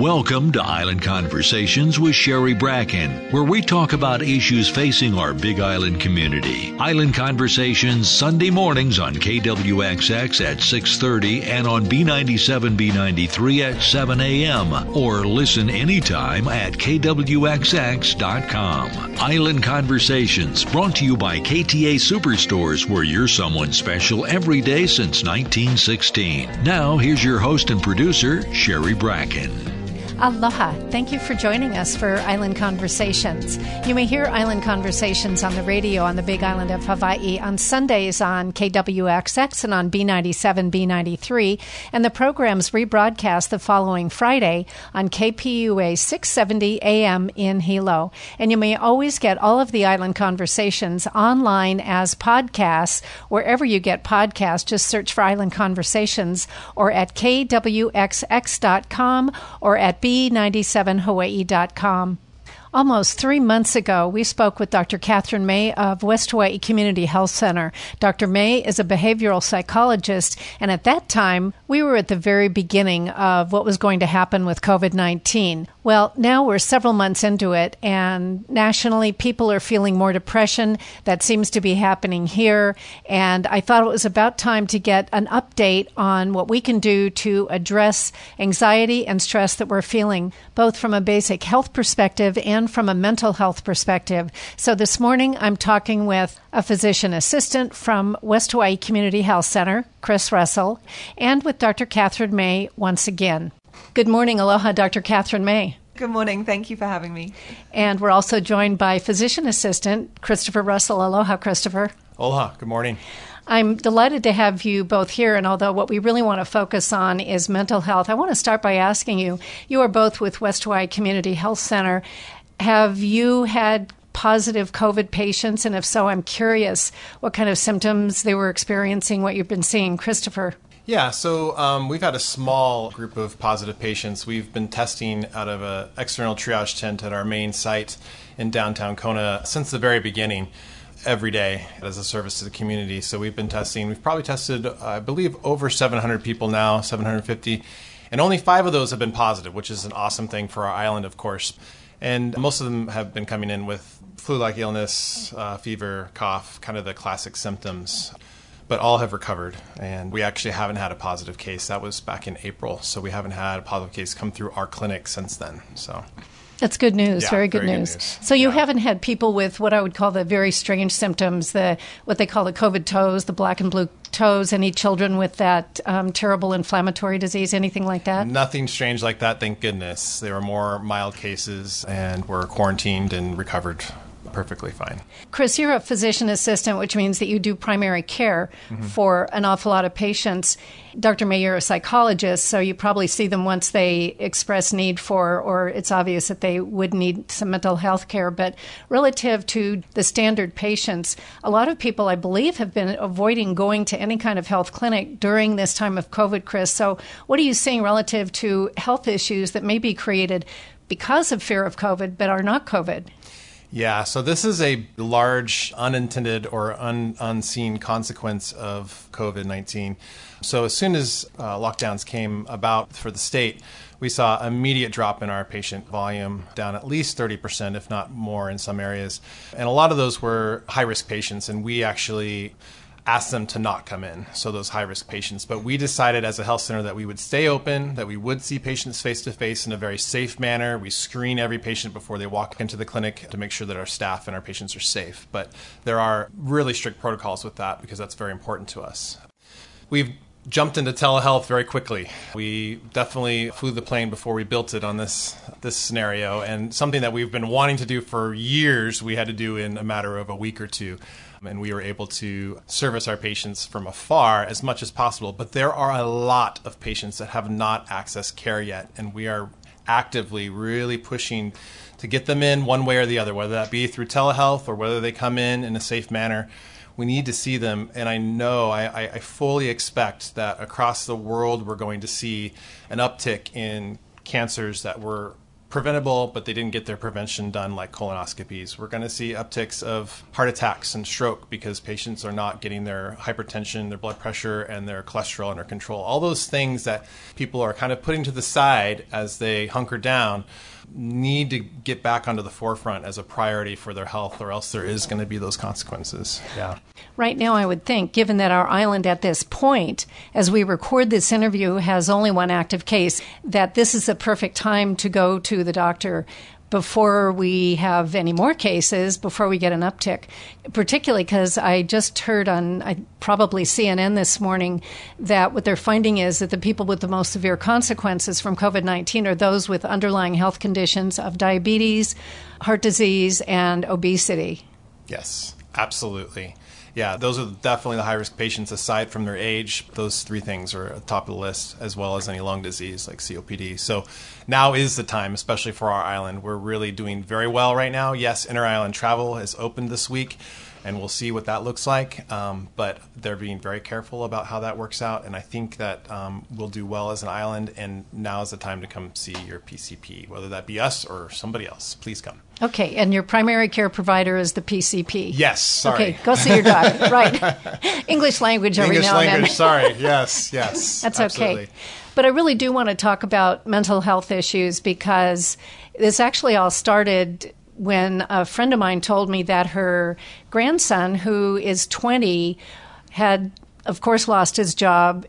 Welcome to Island Conversations with Sherry Bracken, where we talk about issues facing our Big Island community. Island Conversations Sunday mornings on KWXX at 6:30 and on B97 B93 at 7 a.m. or listen anytime at kwxx.com. Island Conversations brought to you by KTA Superstores where you're someone special every day since 1916. Now, here's your host and producer, Sherry Bracken. Aloha. Thank you for joining us for Island Conversations. You may hear Island Conversations on the radio on the Big Island of Hawaii on Sundays on KWXX and on B97, B93, and the program's rebroadcast the following Friday on KPUA 670 AM in Hilo. And you may always get all of the Island Conversations online as podcasts wherever you get podcasts. Just search for Island Conversations or at kwxx.com or at B b97hawaii.com. Almost three months ago, we spoke with Dr. Katherine May of West Hawaii Community Health Center. Dr. May is a behavioral psychologist, and at that time, we were at the very beginning of what was going to happen with COVID 19. Well, now we're several months into it, and nationally, people are feeling more depression. That seems to be happening here. And I thought it was about time to get an update on what we can do to address anxiety and stress that we're feeling, both from a basic health perspective and from a mental health perspective. So this morning, I'm talking with a physician assistant from West Hawaii Community Health Center, Chris Russell, and with Dr. Katherine May once again. Good morning. Aloha, Dr. Katherine May. Good morning. Thank you for having me. And we're also joined by physician assistant Christopher Russell. Aloha, Christopher. Aloha. Good morning. I'm delighted to have you both here. And although what we really want to focus on is mental health, I want to start by asking you you are both with West Hawaii Community Health Center. Have you had positive COVID patients? And if so, I'm curious what kind of symptoms they were experiencing, what you've been seeing. Christopher. Yeah, so um, we've had a small group of positive patients. We've been testing out of an external triage tent at our main site in downtown Kona since the very beginning, every day as a service to the community. So we've been testing. We've probably tested, I believe, over 700 people now, 750, and only five of those have been positive, which is an awesome thing for our island, of course. And most of them have been coming in with flu-like illness, uh, fever, cough, kind of the classic symptoms but all have recovered. And we actually haven't had a positive case. That was back in April. So we haven't had a positive case come through our clinic since then. So. That's good news. Yeah, very, good, very news. good news. So you Yeah. haven't had people with what I would call the very strange symptoms, the what they call the COVID toes, the black and blue toes. Any children with that um, terrible inflammatory disease, anything like that? Nothing strange like that, thank goodness. There were more mild cases and were quarantined and recovered perfectly fine. Chris, you're a physician assistant, which means that you do primary care mm-hmm. for an awful lot of patients. Dr. May, you're a psychologist, so you probably see them once they express need for, or it's obvious that they would need some mental health care. But relative to the standard patients, a lot of people, I believe, have been avoiding going to any kind of health clinic during this time of COVID, Chris. So, what are you seeing relative to health issues that may be created because of fear of COVID but are not COVID? Yeah, so this is a large unintended or un- unseen consequence of COVID 19. So, as soon as uh, lockdowns came about for the state, we saw immediate drop in our patient volume, down at least 30%, if not more in some areas. And a lot of those were high risk patients, and we actually asked them to not come in, so those high risk patients. But we decided as a health center that we would stay open, that we would see patients face to face in a very safe manner. We screen every patient before they walk into the clinic to make sure that our staff and our patients are safe. But there are really strict protocols with that because that's very important to us. We've jumped into telehealth very quickly. We definitely flew the plane before we built it on this this scenario and something that we've been wanting to do for years we had to do in a matter of a week or two and we were able to service our patients from afar as much as possible but there are a lot of patients that have not accessed care yet and we are actively really pushing to get them in one way or the other whether that be through telehealth or whether they come in in a safe manner we need to see them. And I know, I, I, fully expect that across the world we're going to see an uptick in cancers that were preventable, but they didn't get their prevention done, like colonoscopies. We're going to see upticks of heart attacks and stroke because patients are not getting their hypertension, their blood pressure, and their cholesterol under control. All those things that people are kind of putting to the side as they hunker down need to get back onto the forefront as a priority for their health, or else there is going to be those consequences. Yeah. Right now, I would think, given that our island at this point, as we record this interview, has only one active case, that this is a perfect time to go to the doctor before we have any more cases, before we get an uptick. Particularly because I just heard on I, probably CNN this morning that what they're finding is that the people with the most severe consequences from COVID 19 are those with underlying health conditions of diabetes, heart disease, and obesity. Yes, absolutely yeah, those are definitely the high risk patients aside from their age. Those three things are at top of the list, as well as any lung disease like COPD. So now is the time, especially for our island. We're really doing very well right now. Yes, inter island travel has opened this week and we'll see what that looks like. Um, but they're being very careful about how that works out, and I think that um, we'll do well as an island. And now is the time to come see your PCP, whether that be us or somebody else. Please come. Okay, and your primary care provider is the PCP. Yes, sorry. Okay, go see your doctor. right. English language every English now language, and then. English language sorry. Yes, yes. That's absolutely. okay. But I really do want to talk about mental health issues because this actually all started when a friend of mine told me that her grandson, who is 20, had, of course, lost his job,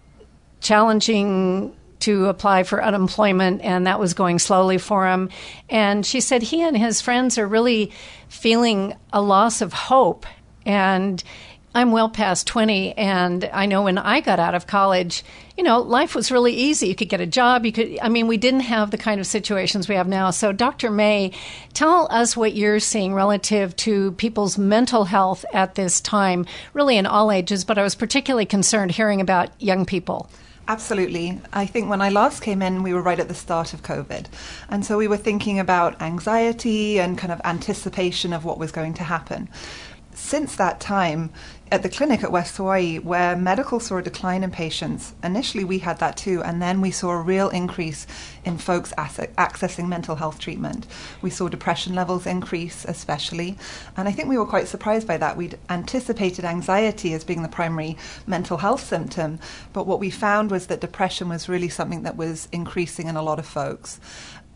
challenging to apply for unemployment, and that was going slowly for him. And she said he and his friends are really feeling a loss of hope. And I'm well past 20, and I know when I got out of college, you know, life was really easy. You could get a job. You could, I mean, we didn't have the kind of situations we have now. So, Dr. May, tell us what you're seeing relative to people's mental health at this time, really in all ages, but I was particularly concerned hearing about young people. Absolutely. I think when I last came in, we were right at the start of COVID. And so we were thinking about anxiety and kind of anticipation of what was going to happen. Since that time, at the clinic at West Hawaii, where medical saw a decline in patients, initially we had that too, and then we saw a real increase in folks accessing mental health treatment. We saw depression levels increase, especially, and I think we were quite surprised by that. We'd anticipated anxiety as being the primary mental health symptom, but what we found was that depression was really something that was increasing in a lot of folks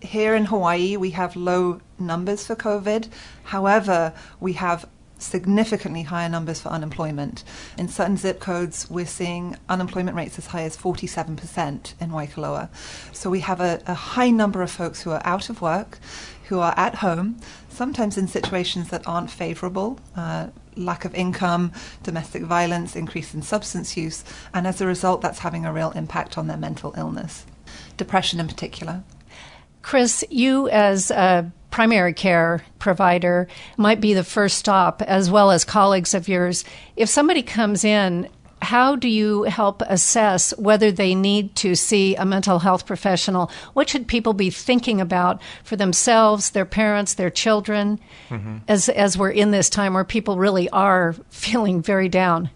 here in Hawaii, we have low numbers for COVID. However, we have significantly higher numbers for unemployment. In certain zip codes, we're seeing unemployment rates as high as 47% in Waikoloa. So we have a, a, high number of folks who are out of work, who are at home, sometimes in situations that aren't favorable. Uh, lack of income, domestic violence, increase in substance use, and as a result, that's having a real impact on their mental illness, depression in particular. Chris, you as a primary care provider might be the first stop, as well as colleagues of yours. If somebody comes in, how do you help assess whether they need to see a mental health professional? What should people be thinking about for themselves, their parents, their children, mm-hmm. as as we're in this time where people really are feeling very down?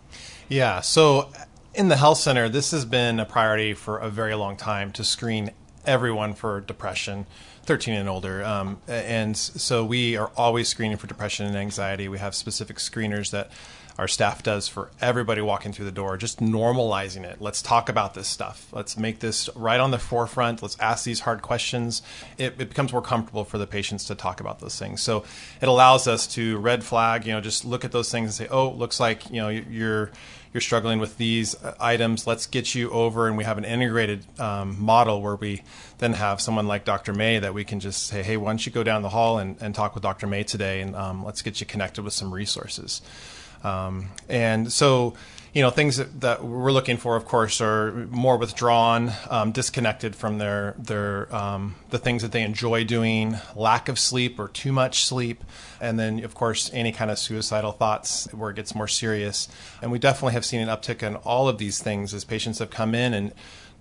Yeah. So in the health center, this has been a priority for a very long time to screen everyone for depression 13 and older. Um, and so we are always screening for depression and anxiety. We have specific screeners that our staff does for everybody walking through the door, just normalizing it. Let's talk about this stuff. Let's make this right on the forefront. Let's ask these hard questions. It, it, becomes more comfortable for the patients to talk about those things. So it allows us to red flag, you know, just look at those things and say, oh, looks like, you know, you're you're struggling with these uh, items. Let's get you over. And we have an integrated um, model where we then have someone like Dr. May that we can just say, hey, why don't you go down the hall and, and talk with Dr. May today? And um, let's get you connected with some resources. Um, and so, you know, things that, that, we're looking for, of course, are more withdrawn, um, disconnected from their their um, the things that they enjoy doing, lack of sleep or too much sleep, and then, of course, any kind of suicidal thoughts where it gets more serious. And we definitely have seen an uptick in all of these things as patients have come in, and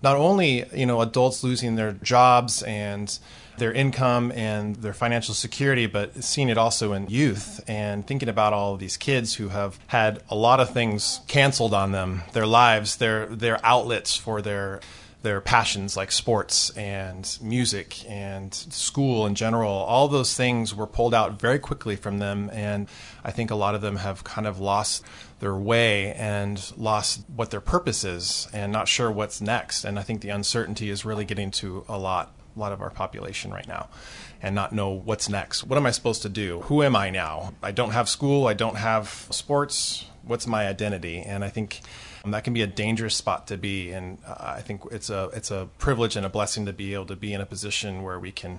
not only you know adults losing their jobs and their income and their financial security, but seeing it also in youth and thinking about all of these kids who have had a lot of things canceled on them, their lives, their their outlets for their their passions like sports and music and school in general. All those things were pulled out very quickly from them, and I think a lot of them have kind of lost their way and lost what their purpose is and not sure what's next. And I think the uncertainty is really getting to a lot a lot of our population right now and not know what's next. What am I supposed to do? Who am I now? I don't have school, I don't have sports. What's my identity? And I think that can be a dangerous spot to be and uh, I think it's a it's a privilege and a blessing to be able to be in a position where we can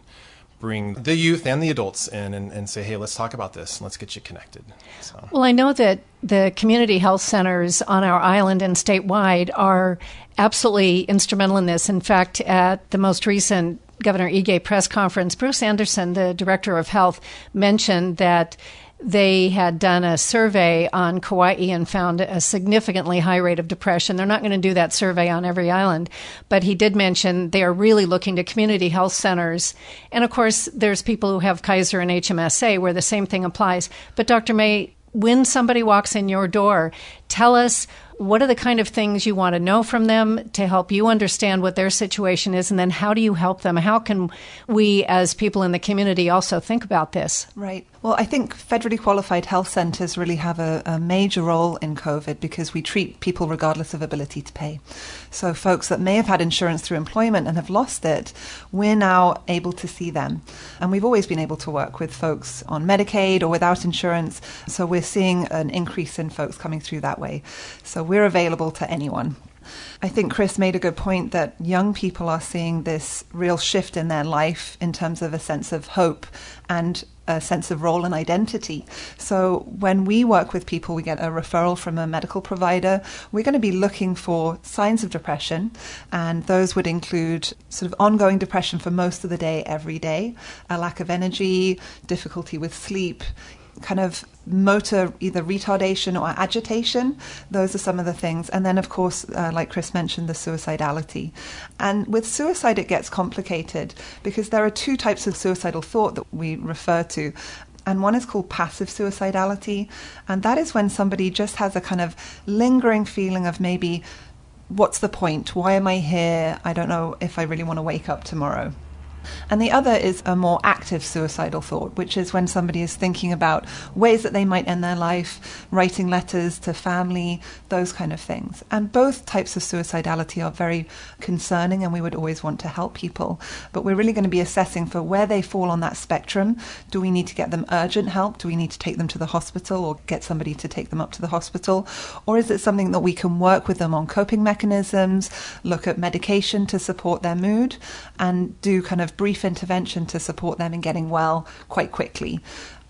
bring the youth and the adults in and, and say, hey, let's talk about this and let's get you connected. So. Well, I know that the community health centers on our island and statewide are absolutely instrumental in this. In fact, at the most recent Governor Ige press conference, Bruce Anderson, the director of health, mentioned that they had done a survey on Kauai and found a significantly high rate of depression. They're not going to do that survey on every island, but he did mention they are really looking to community health centers. And of course, there's people who have Kaiser and HMSA where the same thing applies. But Dr. May, when somebody walks in your door, tell us what are the kind of things you want to know from them to help you understand what their situation is? And then how do you help them? How can we, as people in the community, also think about this? Right. Well, I think federally qualified health centres really have a, a, major role in COVID because we treat people regardless of ability to pay. So, folks that may have had insurance through employment and have lost it, we're now able to see them. And we've always been able to work with folks on Medicaid or without insurance. So, we're seeing an increase in folks coming through that way. So, we're available to anyone. I think Chris made a good point that young people are seeing this real shift in their life in terms of a sense of hope and a sense of role and identity. So when we work with people, we get a referral from a medical provider. We're going to be looking for signs of depression, and those would include sort of ongoing depression for most of the day, every day, a lack of energy, difficulty with sleep, kind of motor either retardation or agitation. Those are some of the things. And then, of course, uh, like Chris mentioned, the suicidality. And with suicide, it gets complicated because there are two types of suicidal thought that we refer to. And one is called passive suicidality. And that is when somebody just has a kind of lingering feeling of maybe, what's the point? Why am I here? I don't know if I really want to wake up tomorrow. And the other is a more active suicidal thought, which is when somebody is thinking about ways that they might end their life, writing letters to family, those kind of things. And both types of suicidality are very concerning, and we would always want to help people. But we're really going to be assessing for where they fall on that spectrum. Do we need to get them urgent help? Do we need to take them to the hospital or get somebody to take them up to the hospital? Or is it something that we can work with them on coping mechanisms, look at medication to support their mood, and do kind of brief intervention to support them in getting well quite quickly.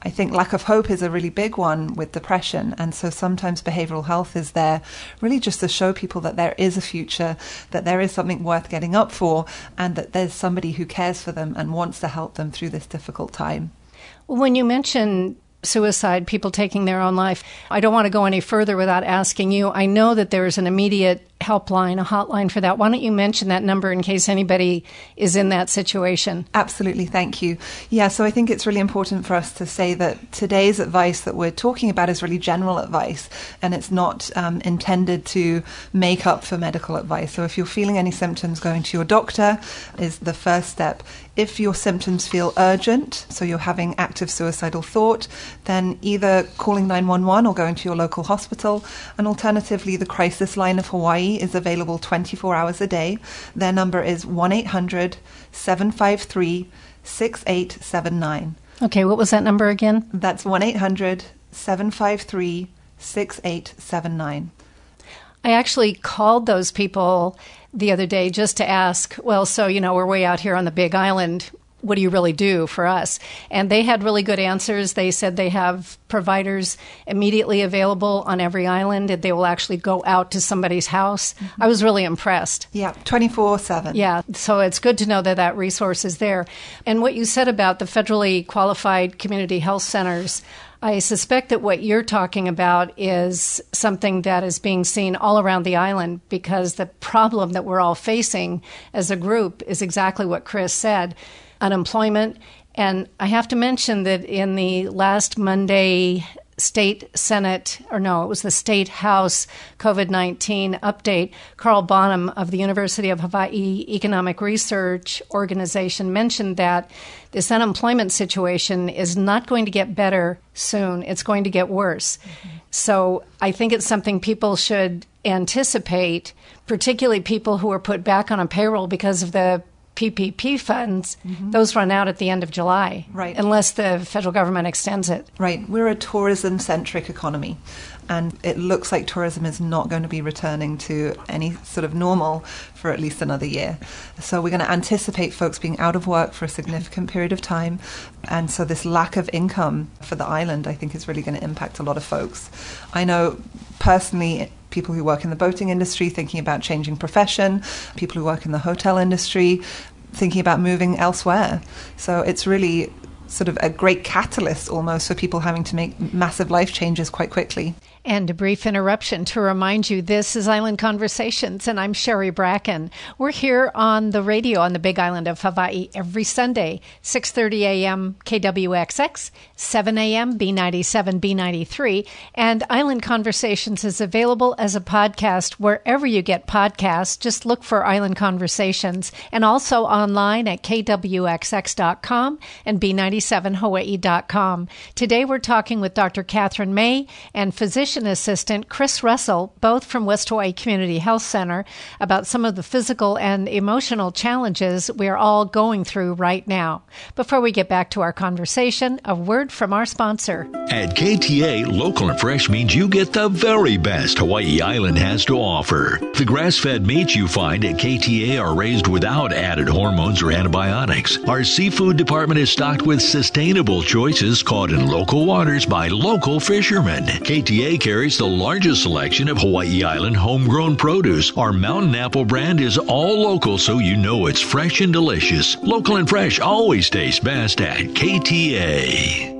I think lack of hope is a really big one with depression. And so sometimes behavioral health is there really just to show people that there is a future, that there is something worth getting up for, and that there's somebody who cares for them and wants to help them through this difficult time. When you mention suicide, people taking their own life, I don't want to go any further without asking you. I know that there is an immediate helpline, a hotline for that. Why don't you mention that number in case anybody is in that situation? Absolutely, thank you. Yeah, so I think it's really important for us to say that today's advice that we're talking about is really general advice and it's not um, intended to make up for medical advice. So if you're feeling any symptoms, going to your doctor is the first step. If your symptoms feel urgent, so you're having active suicidal thought, then either calling 911 or going to your local hospital, and alternatively, the crisis line of Hawaii is available 24 hours a day. Their number is 1 800 753 6879. Okay, what was that number again? That's 1 800 753 6879. I actually called those people the other day just to ask, well, so, you know, we're way out here on the big island what do you really do for us? And they had really good answers. They said they have providers immediately available on every island and they will actually go out to somebody's house. Mm-hmm. I was really impressed. Yeah, 24 7. Yeah, so it's good to know that that resource is there. And what you said about the federally qualified community health centers, I suspect that what you're talking about is something that is being seen all around the island because the problem that we're all facing as a group is exactly what Chris said unemployment. And I have to mention that in the last Monday state Senate, or no, it was the state House COVID 19 update. Carl Bonham of the University of Hawaii Economic Research Organization mentioned that this unemployment situation is not going to get better soon. It's going to get worse. Mm-hmm. So I think it's something people should anticipate, particularly people who are put back on a payroll because of the PPP funds, mm-hmm. those run out at the end of July. Right. Unless the federal government extends it. Right. We're a tourism centric economy. And it looks like tourism is not going to be returning to any sort of normal for at least another year. So we're going to anticipate folks being out of work for a significant period of time. And so this lack of income for the island, I think, is really going to impact a lot of folks. I know personally people who work in the boating industry thinking about changing profession, people who work in the hotel industry thinking about moving elsewhere. So it's really sort of a great catalyst almost for people having to make massive life changes quite quickly. And a brief interruption to remind you this is Island Conversations, and I'm Sherry Bracken. We're here on the radio on the Big Island of Hawaii every Sunday, 6:30 a.m. KWXX, 7 a.m. B97 B93, and Island Conversations is available as a podcast wherever you get podcasts. Just look for Island Conversations, and also online at kwxx.com and b97hawaii.com. Today we're talking with Dr. Katherine May and physician physician assistant Chris Russell, both from West Hawaii Community Health Center, about some of the physical and emotional challenges we are all going through right now. Before we get back to our conversation, a word from our sponsor. At KTA, local and fresh means you get the very best Hawaii Island has to offer. The grass fed meats you find at KTA are raised without added hormones or antibiotics. Our seafood department is stocked with sustainable choices caught in local waters by local fishermen. KTA carries the largest selection of Hawaii Island homegrown produce. Our Mountain Apple brand is all local so you know it's fresh and delicious. Local and fresh always tastes best at KTA.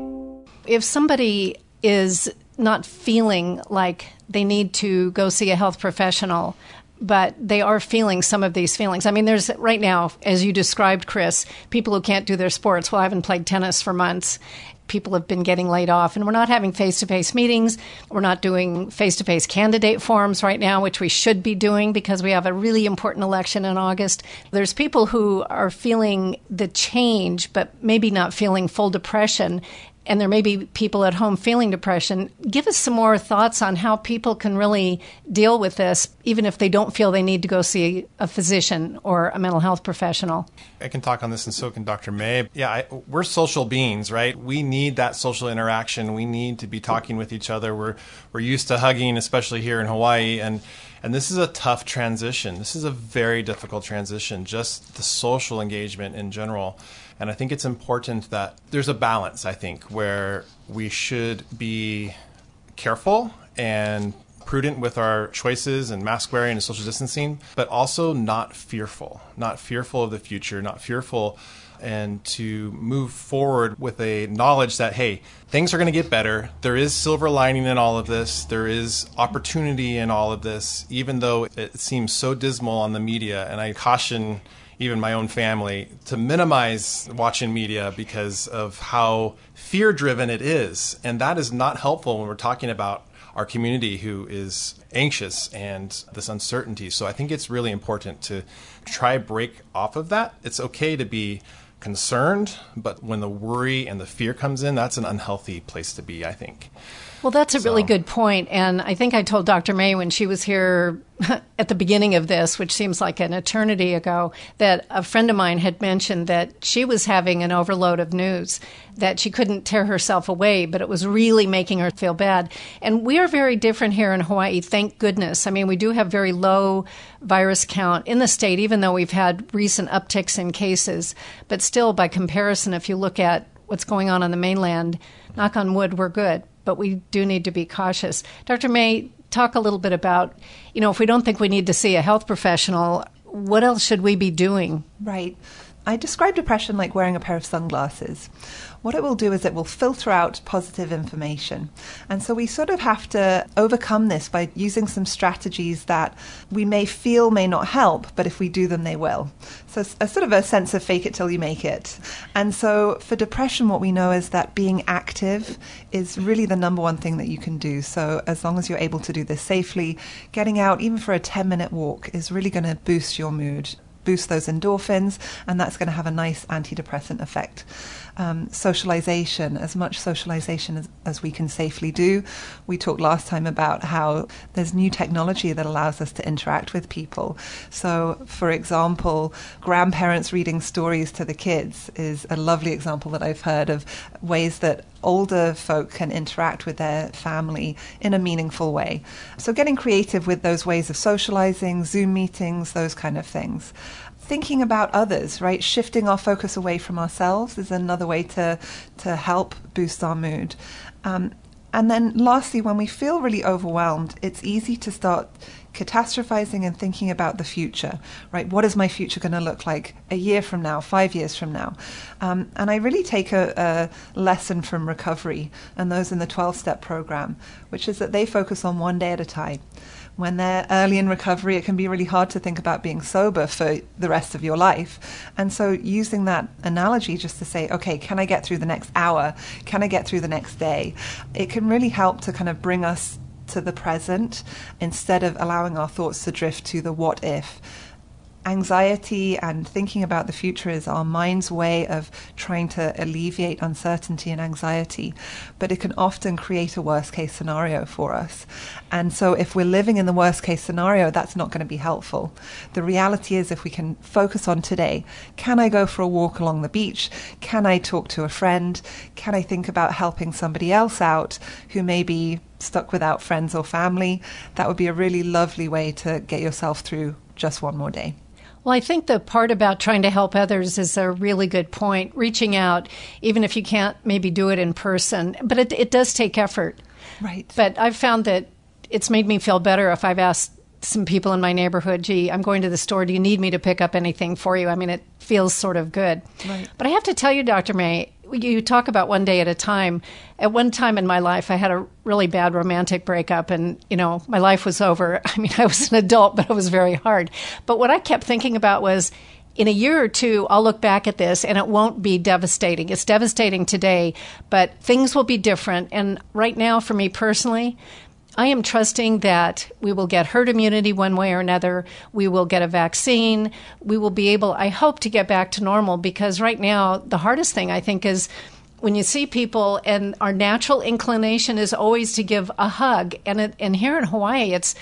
If somebody is not feeling like they need to go see a health professional, but they are feeling some of these feelings. I mean, there's right now, as you described, Chris, people who can't do their sports. Well, I haven't played tennis for months, people have been getting laid off, and we're not having face to face meetings. We're not doing face to face candidate forums right now, which we should be doing because we have a really important election in August. There's people who are feeling the change, but maybe not feeling full depression and there may be people at home feeling depression. Give us some more thoughts on how people can really deal with this, even if they don't feel they need to go see a physician or a mental health professional. I can talk on this, and so can Dr. May. Yeah, I, we're social beings, right? We need that social interaction. We need to be talking with each other. We're we're used to hugging, especially here in Hawaii, and and this is a tough transition. This is a very difficult transition. Just the social engagement in general. And I think it's important that there's a balance, I think, where we should be careful and prudent with our choices and mask wearing and social distancing, but also not fearful, not fearful of the future, not fearful and to move forward with a knowledge that hey things are going to get better. There is silver lining in all of this. There is opportunity in all of this even though it seems so dismal on the media. And i caution even my own family, to minimize watching media because of how fear driven it is. And that is not helpful when we're talking about our community who is anxious and this uncertainty. So I think it's really important to try break off of that. It's okay to be concerned, but when the worry and the fear comes in, that's an unhealthy place to be, I think. Well, that's a so. really good point. And I think I told Dr. May when she was here at the beginning of this, which seems like an eternity ago, that a friend of mine had mentioned that she was having an overload of news, that she couldn't tear herself away, but it was really making her feel bad. And we are very different here in Hawaii, thank goodness. I mean, we do have very low virus count in the state, even though we've had recent upticks in cases. But still, by comparison, if you look at what's going on on the mainland, knock on wood, we're good but we do need to be cautious. Dr. May, talk a little bit about, you know, if we don't think we need to see a health professional, what else should we be doing? Right. I describe depression like wearing a pair of sunglasses. What it will do is it will filter out positive information. And so we sort of have to overcome this by using some strategies that we may feel may not help, but if we do them, they will. So a sort of a sense of fake it till you make it. And so for depression, what we know is that being active is really the number one thing that you can do. So as long as you're able to do this safely, getting out even for a 10 minute walk is really going to boost your mood boost those endorphins, and that's going to have a nice antidepressant effect. Um, socialization, as much socialization as, as, we can safely do. We talked last time about how there's new technology that allows us to interact with people. So, for example, grandparents reading stories to the kids is a lovely example that I've heard of ways that older folk can interact with their family in a meaningful way. So, getting creative with those ways of socializing, Zoom meetings, those kind of things. Thinking about others, right? Shifting our focus away from ourselves is another way to, to help boost our mood. Um, and then, lastly, when we feel really overwhelmed, it's easy to start catastrophizing and thinking about the future, right? What is my future going to look like a year from now, five years from now? Um, and I really take a, a lesson from recovery and those in the 12 step program, which is that they focus on one day at a time when they're early in recovery, it can be really hard to think about being sober for the rest of your life. And so, using that analogy just to say, okay, can I get through the next hour? Can I get through the next day? It can really help to kind of bring us to the present instead of allowing our thoughts to drift to the what if anxiety and thinking about the future is our mind's way of trying to alleviate uncertainty and anxiety, but it can often create a worst case scenario for us. And so, if we're living in the worst case scenario, that's not going to be helpful. The reality is, if we can focus on today, can I go for a walk along the beach? Can I talk to a friend? Can I think about helping somebody else out who may be stuck without friends or family? That would be a really lovely way to get yourself through just one more day. Well, I think the part about trying to help others is a really good point. Reaching out, even if you can't maybe do it in person, but it, it does take effort. Right. But I've found that it's made me feel better if I've asked some people in my neighborhood, gee, I'm going to the store. Do you need me to pick up anything for you? I mean, it feels sort of good. Right. But I have to tell you, Dr. May, you talk about one day at a time. At one time in my life, I had a really bad romantic breakup, and you know, my life was over. I mean, I was an adult, but it was very hard. But what I kept thinking about was, in a year or two, I'll look back at this and it won't be devastating. It's devastating today, but things will be different. And right now, for me personally, I am trusting that we will get herd immunity one way or another. We will get a vaccine. We will be able, I hope, to get back to normal because right now, the hardest thing I think is when you see people and our natural inclination is always to give a hug. And, it, and here in Hawaii, it's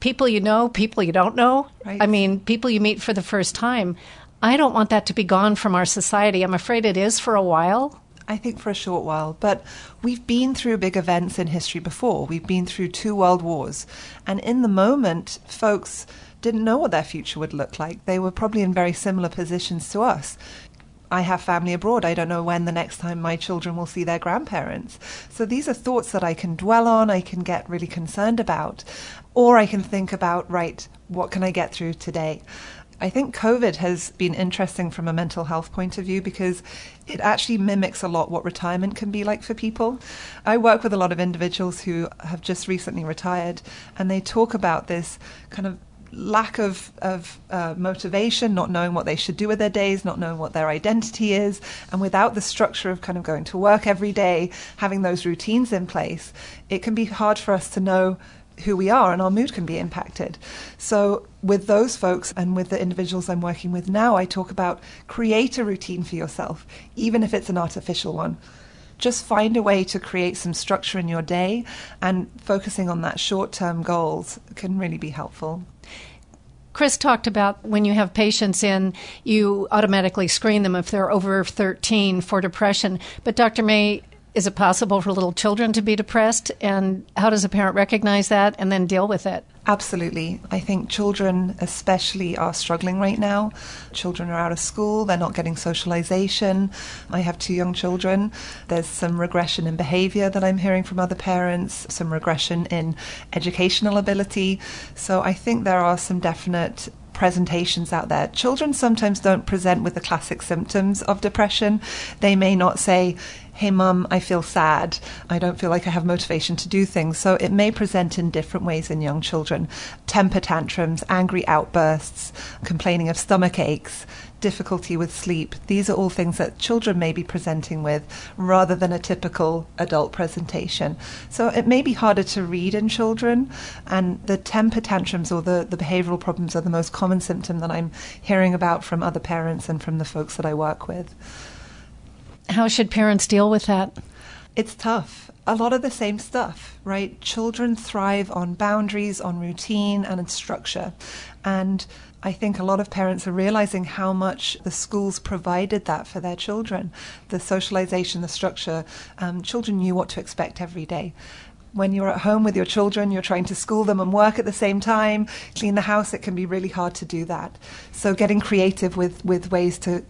people you know, people you don't know. Right. I mean, people you meet for the first time. I don't want that to be gone from our society. I'm afraid it is for a while. I think for a short while. But we've been through big events in history before. We've been through two world wars. And in the moment, folks didn't know what their future would look like. They were probably in very similar positions to us. I have family abroad. I don't know when the next time my children will see their grandparents. So these are thoughts that I can dwell on, I can get really concerned about, or I can think about, right, what can I get through today? I think COVID has been interesting from a mental health point of view because it actually mimics a lot what retirement can be like for people. I work with a lot of individuals who have just recently retired, and they talk about this kind of lack of, of uh, motivation, not knowing what they should do with their days, not knowing what their identity is, and without the structure of kind of going to work every day, having those routines in place, it can be hard for us to know who we are and our mood can be impacted. So, with those folks and with the individuals I'm working with now, I talk about create a routine for yourself, even if it's an artificial one. Just find a way to create some structure in your day, and focusing on that short term goals can really be helpful. Chris talked about when you have patients in, you automatically screen them if they're over 13 for depression. But Dr. May, is it possible for little children to be depressed? And how does a parent recognize that and then deal with it? Absolutely. I think children, especially, are struggling right now. Children are out of school, they're not getting socialization. I have two young children. There's some regression in behavior that I'm hearing from other parents, some regression in educational ability. So I think there are some definite presentations out there. Children sometimes don't present with the classic symptoms of depression. They may not say, hey, mum, I feel sad. I don't feel like I have motivation to do things. So it may present in different ways in young children temper tantrums, angry outbursts, complaining of stomach aches, difficulty with sleep. These are all things that children may be presenting with rather than a typical adult presentation. So it may be harder to read in children, and the temper tantrums or the, the behavioral problems are the most common symptom that I'm hearing about from other parents and from the folks that I work with. How should parents deal with that? It's tough. A lot of the same stuff, right? Children thrive on boundaries, on routine, and structure. And I think a lot of parents are realizing how much the schools provided that for their children. The socialization, the structure. Um, children knew what to expect every day when you're at home with your children, you're trying to school them and work at the same time, clean the house, it can be really hard to do that. So, getting creative with, with ways to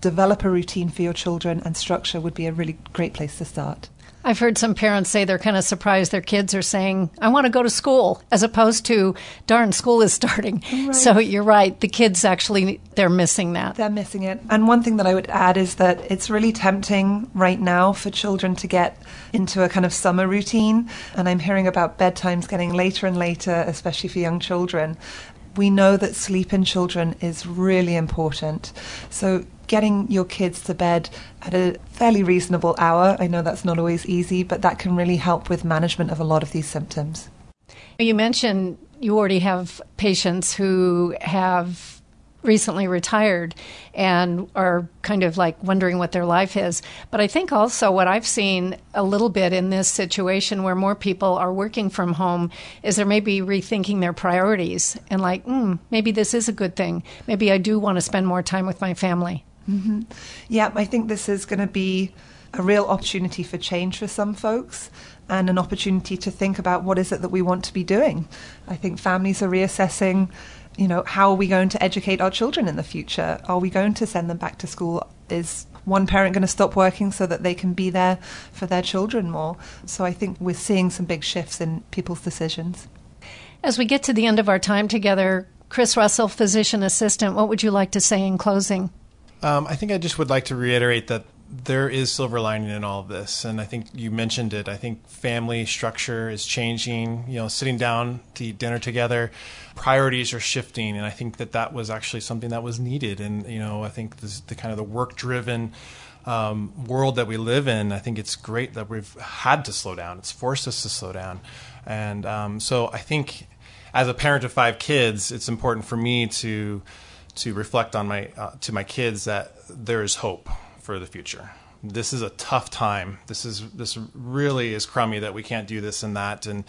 develop a routine for your children and structure would be a really great place to start. I've heard some parents say they're kind of surprised their kids are saying, I want to go to school, as opposed to, darn, school is starting. Right. So you're right. The kids actually, they're missing that. They're missing it. And one thing that I would add is that it's really tempting right now for children to get into a kind of summer routine. And I'm hearing about bedtimes getting later and later, especially for young children. We know that sleep in children is really important. So getting your kids to bed at a fairly reasonable hour. I know that's not always easy, but that can really help with management of a lot of these symptoms. You mentioned you already have patients who have recently retired and are kind of like wondering what their life is. But I think also what I've seen a little bit in this situation where more people are working from home is they're maybe rethinking their priorities and like, mm, maybe this is a good thing. Maybe I do want to spend more time with my family. Mm-hmm. Yeah, I think this is going to be a real opportunity for change for some folks and an opportunity to think about what is it that we want to be doing. I think families are reassessing, you know, how are we going to educate our children in the future? Are we going to send them back to school? Is one parent going to stop working so that they can be there for their children more? So I think we're seeing some big shifts in people's decisions. As we get to the end of our time together, Chris Russell, physician assistant, what would you like to say in closing? Um, I think I just would like to reiterate that there is silver lining in all of this, and I think you mentioned it. I think family structure is changing. You know, sitting down to eat dinner together, priorities are shifting, and I think that that was actually something that was needed. And you know, I think this, the kind of the work-driven um, world that we live in, I think it's great that we've had to slow down. It's forced us to slow down, and um, so I think as a parent of five kids, it's important for me to to reflect on my uh, to my kids that there is hope for the future. This is a tough time. This is this really is crummy that we can't do this and that and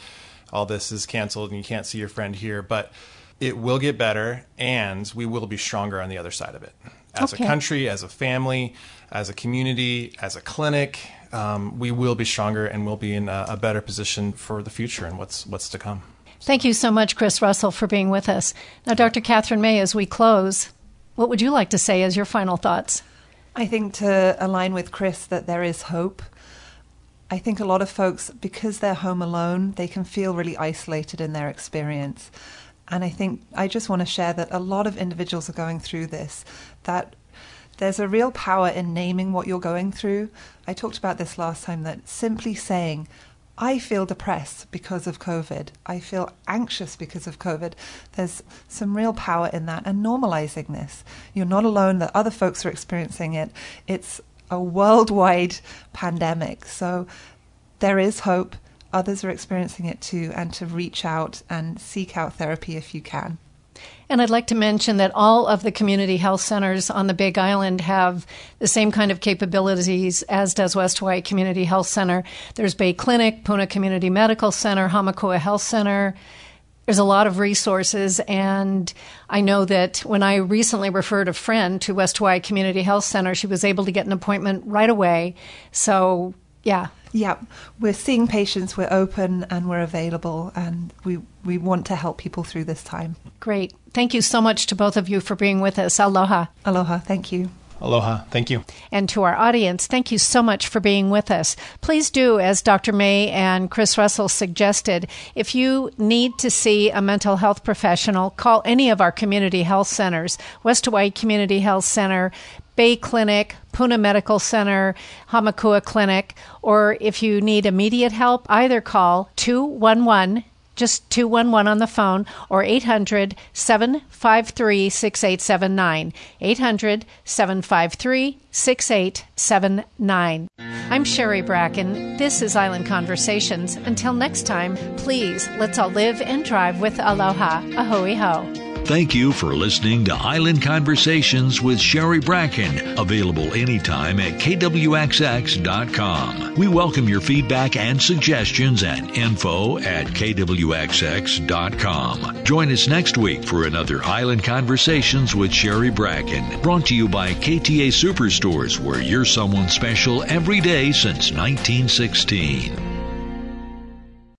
all this is canceled and you can't see your friend here, but it will get better and we will be stronger on the other side of it. As okay. a country, as a family, as a community, as a clinic, um, we will be stronger and we'll be in a, a better position for the future and what's what's to come. Thank you so much, Chris Russell, for being with us. Now, Dr. Katherine May, as we close, what would you like to say as your final thoughts? I think to align with Chris that there is hope. I think a lot of folks, because they're home alone, they can feel really isolated in their experience. And I think I just want to share that a lot of individuals are going through this, that there's a real power in naming what you're going through. I talked about this last time that simply saying, I feel depressed because of COVID. I feel anxious because of COVID. There's some real power in that and normalizing this. You're not alone, that other folks are experiencing it. It's a worldwide pandemic. So there is hope. Others are experiencing it too, and to reach out and seek out therapy if you can. And I'd like to mention that all of the community health centers on the Big Island have the same kind of capabilities as does West Hawaii Community Health Center. There's Bay Clinic, Puna Community Medical Center, Hamakua Health Center. There's a lot of resources, and I know that when I recently referred a friend to West Hawaii Community Health Center, she was able to get an appointment right away. So, yeah, yeah, we're seeing patients, we're open and we're available, and we, we want to help people through this time. Great. Thank you so much to both of you for being with us. Aloha. Aloha. Thank you. Aloha. Thank you. And to our audience, thank you so much for being with us. Please do, as Dr. May and Chris Russell suggested, if you need to see a mental health professional, call any of our community health centers West Hawaii Community Health Center, Bay Clinic, Puna Medical Center, Hamakua Clinic, or if you need immediate help, either call 211 just 211 on the phone or 800 753 6879. 800 753 6879. I'm Sherry Bracken. This is Island Conversations. Until next time, please let's all live and drive with aloha. Ahui ho. Thank you for listening to Island Conversations with Sherry Bracken, available anytime at kwxx.com. We welcome your feedback and suggestions at info at kwxx.com. Join us next week for another Island Conversations with Sherry Bracken, brought to you by KTA Superstores, where you're someone special every day since 1916.